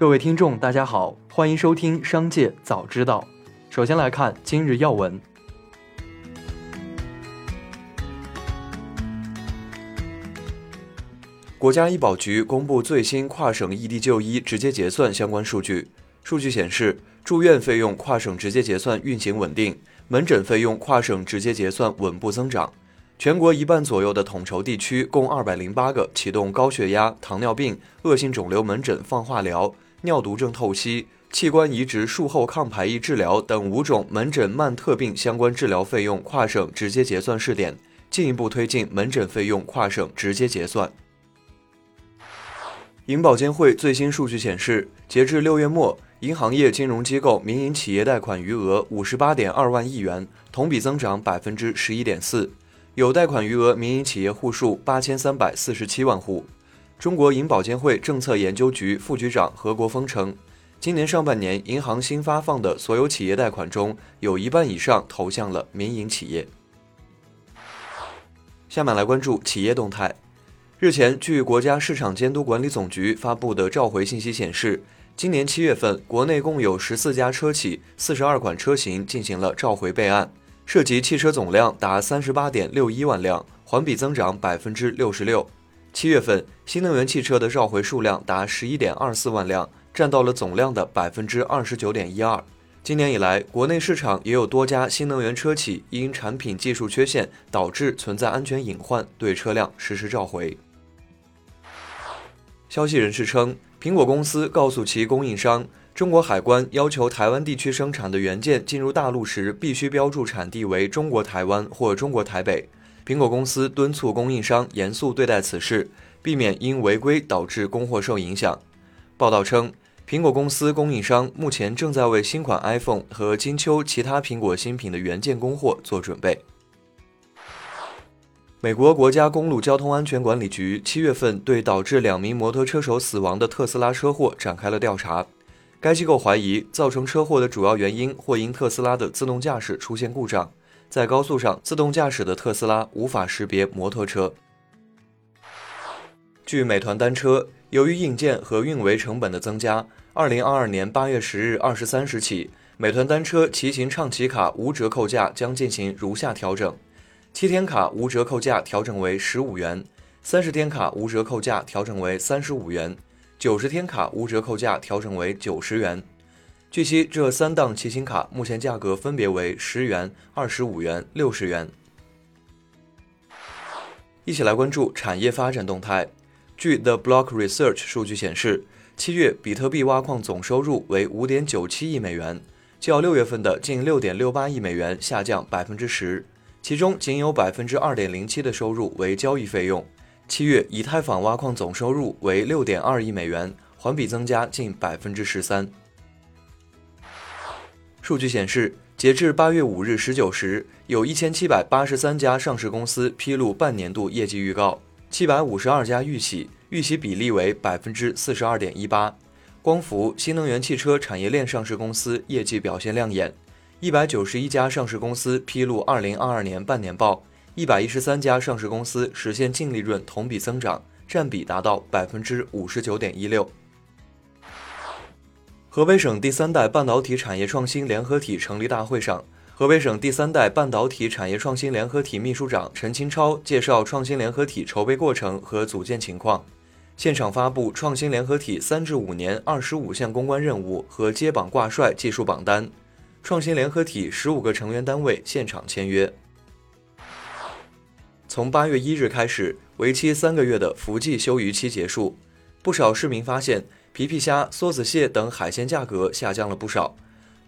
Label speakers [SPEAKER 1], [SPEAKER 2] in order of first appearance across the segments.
[SPEAKER 1] 各位听众，大家好，欢迎收听《商界早知道》。首先来看今日要闻。
[SPEAKER 2] 国家医保局公布最新跨省异地就医直接结算相关数据。数据显示，住院费用跨省直接结算运行稳定，门诊费用跨省直接结算稳步增长。全国一半左右的统筹地区共二百零八个启动高血压、糖尿病、恶性肿瘤门诊放化疗、尿毒症透析、器官移植术后抗排异治疗等五种门诊慢特病相关治疗费用跨省直接结算试点，进一步推进门诊费用跨省直接结算。银保监会最新数据显示，截至六月末，银行业金融机构民营企业贷款余额五十八点二万亿元，同比增长百分之十一点四。有贷款余额民营企业户数八千三百四十七万户。中国银保监会政策研究局副局长何国锋称，今年上半年银行新发放的所有企业贷款中，有一半以上投向了民营企业。下面来关注企业动态。日前，据国家市场监督管理总局发布的召回信息显示，今年七月份，国内共有十四家车企、四十二款车型进行了召回备案。涉及汽车总量达三十八点六一万辆，环比增长百分之六十六。七月份新能源汽车的召回数量达十一点二四万辆，占到了总量的百分之二十九点一二。今年以来，国内市场也有多家新能源车企因产品技术缺陷导致存在安全隐患，对车辆实施召回。消息人士称，苹果公司告诉其供应商。中国海关要求台湾地区生产的元件进入大陆时，必须标注产地为中国台湾或中国台北。苹果公司敦促供应商严肃对待此事，避免因违规导致供货受影响。报道称，苹果公司供应商目前正在为新款 iPhone 和金秋其他苹果新品的元件供货做准备。美国国家公路交通安全管理局七月份对导致两名摩托车手死亡的特斯拉车祸展开了调查。该机构怀疑造成车祸的主要原因或因特斯拉的自动驾驶出现故障，在高速上自动驾驶的特斯拉无法识别摩托车。据美团单车，由于硬件和运维成本的增加，二零二二年八月十日二十三时起，美团单车骑行畅骑卡无折扣价将进行如下调整：七天卡无折扣价调整为十五元，三十天卡无折扣价调整为三十五元。九十天卡无折扣价调整为九十元。据悉，这三档骑行卡目前价格分别为十元、二十五元、六十元。一起来关注产业发展动态。据 The Block Research 数据显示，七月比特币挖矿总收入为五点九七亿美元，较六月份的近六点六八亿美元下降百分之十，其中仅有百分之二点零七的收入为交易费用。七月以太坊挖矿总收入为六点二亿美元，环比增加近百分之十三。数据显示，截至八月五日十九时，有一千七百八十三家上市公司披露半年度业绩预告，七百五十二家预喜，预喜比例为百分之四十二点一八。光伏、新能源汽车产业链上市公司业绩表现亮眼，一百九十一家上市公司披露二零二二年半年报。一百一十三家上市公司实现净利润同比增长，占比达到百分之五十九点一六。河北省第三代半导体产业创新联合体成立大会上，河北省第三代半导体产业创新联合体秘书长陈清超介绍创新联合体筹备过程和组建情况，现场发布创新联合体三至五年二十五项攻关任务和接榜挂帅技术榜单，创新联合体十五个成员单位现场签约。从八月一日开始，为期三个月的伏季休渔期结束，不少市民发现皮皮虾、梭子蟹等海鲜价格下降了不少。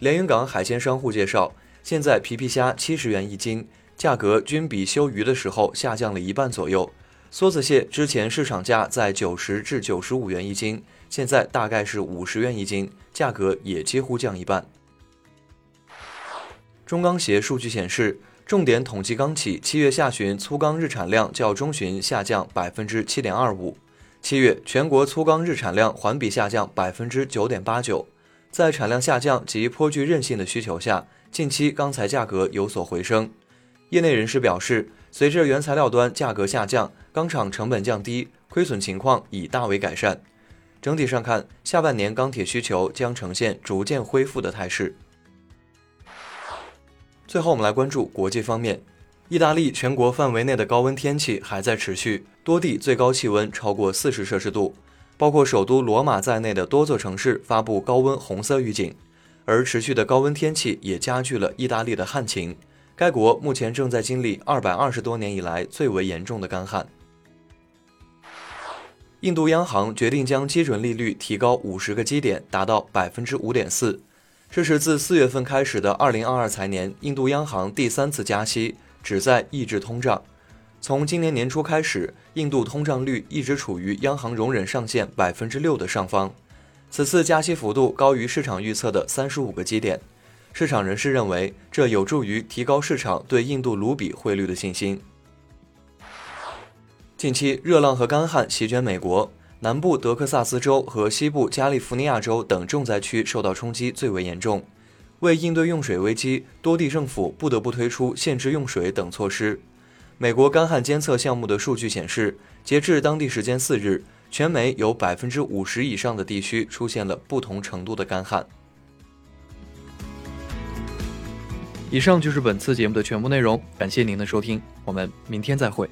[SPEAKER 2] 连云港海鲜商户介绍，现在皮皮虾七十元一斤，价格均比休渔的时候下降了一半左右。梭子蟹之前市场价在九十至九十五元一斤，现在大概是五十元一斤，价格也几乎降一半。中钢协数据显示。重点统计钢企七月下旬粗钢日产量较中旬下降百分之七点二五，七月全国粗钢日产量环比下降百分之九点八九。在产量下降及颇具韧性的需求下，近期钢材价格有所回升。业内人士表示，随着原材料端价格下降，钢厂成本降低，亏损情况已大为改善。整体上看，下半年钢铁需求将呈现逐渐恢复的态势。最后，我们来关注国际方面。意大利全国范围内的高温天气还在持续，多地最高气温超过四十摄氏度，包括首都罗马在内的多座城市发布高温红色预警。而持续的高温天气也加剧了意大利的旱情，该国目前正在经历二百二十多年以来最为严重的干旱。印度央行决定将基准利率提高五十个基点，达到百分之五点四。这是自四月份开始的二零二二财年，印度央行第三次加息，旨在抑制通胀。从今年年初开始，印度通胀率一直处于央行容忍上限百分之六的上方。此次加息幅度高于市场预测的三十五个基点。市场人士认为，这有助于提高市场对印度卢比汇率的信心。近期，热浪和干旱席卷美国，南部德克萨斯州和西部加利福尼亚州等重灾区受到冲击最为严重。为应对用水危机，多地政府不得不推出限制用水等措施。美国干旱监测项目的数据显示，截至当地时间四日，全美有百分之五十以上的地区出现了不同程度的干旱。
[SPEAKER 1] 以上就是本次节目的全部内容，感谢您的收听，我们明天再会。